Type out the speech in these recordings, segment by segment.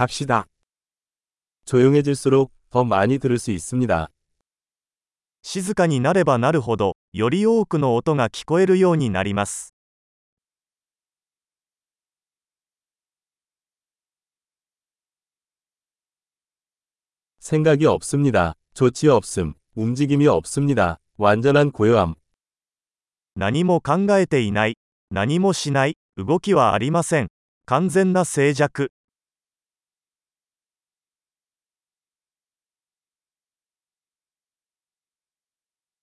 갑시다. 조용해질수록 더 많이 들을 수 있습니다. 静かになればなるほど、より多くの音が聞こえるようになります。 생각이 없습니다. 조치 없음, 움직임이 없습니다. 완전한 고요함. 何も考えていない。何もしない。動きはありません。完全な静寂。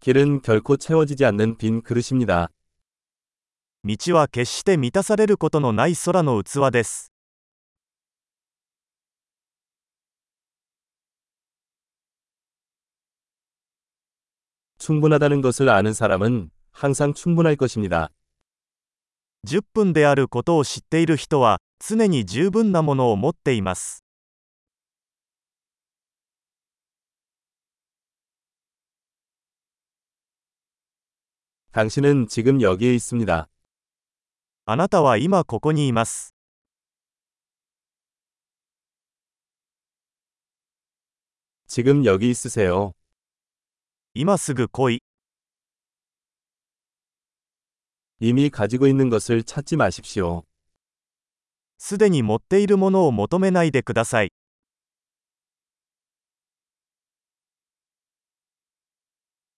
길은 결코 채워지지 않는 빈 그릇입니다. 道は決して満たされることのない空の器です。 충분하다는 것을 아는 사람은 항상 충분할 것입니다. 10分であることを知っている人は、常に十分なものを持っています。 당신은 지금 여기에 있습니다. あなたは今ここにいます。 지금 여기 있으세요. 今すぐ来い。 이미 가지고 있는 것을 찾지 마십시오. すでに持っているものを求めないでください。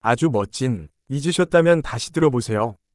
아주 멋진. 잊으셨다면 다시 들어보세요.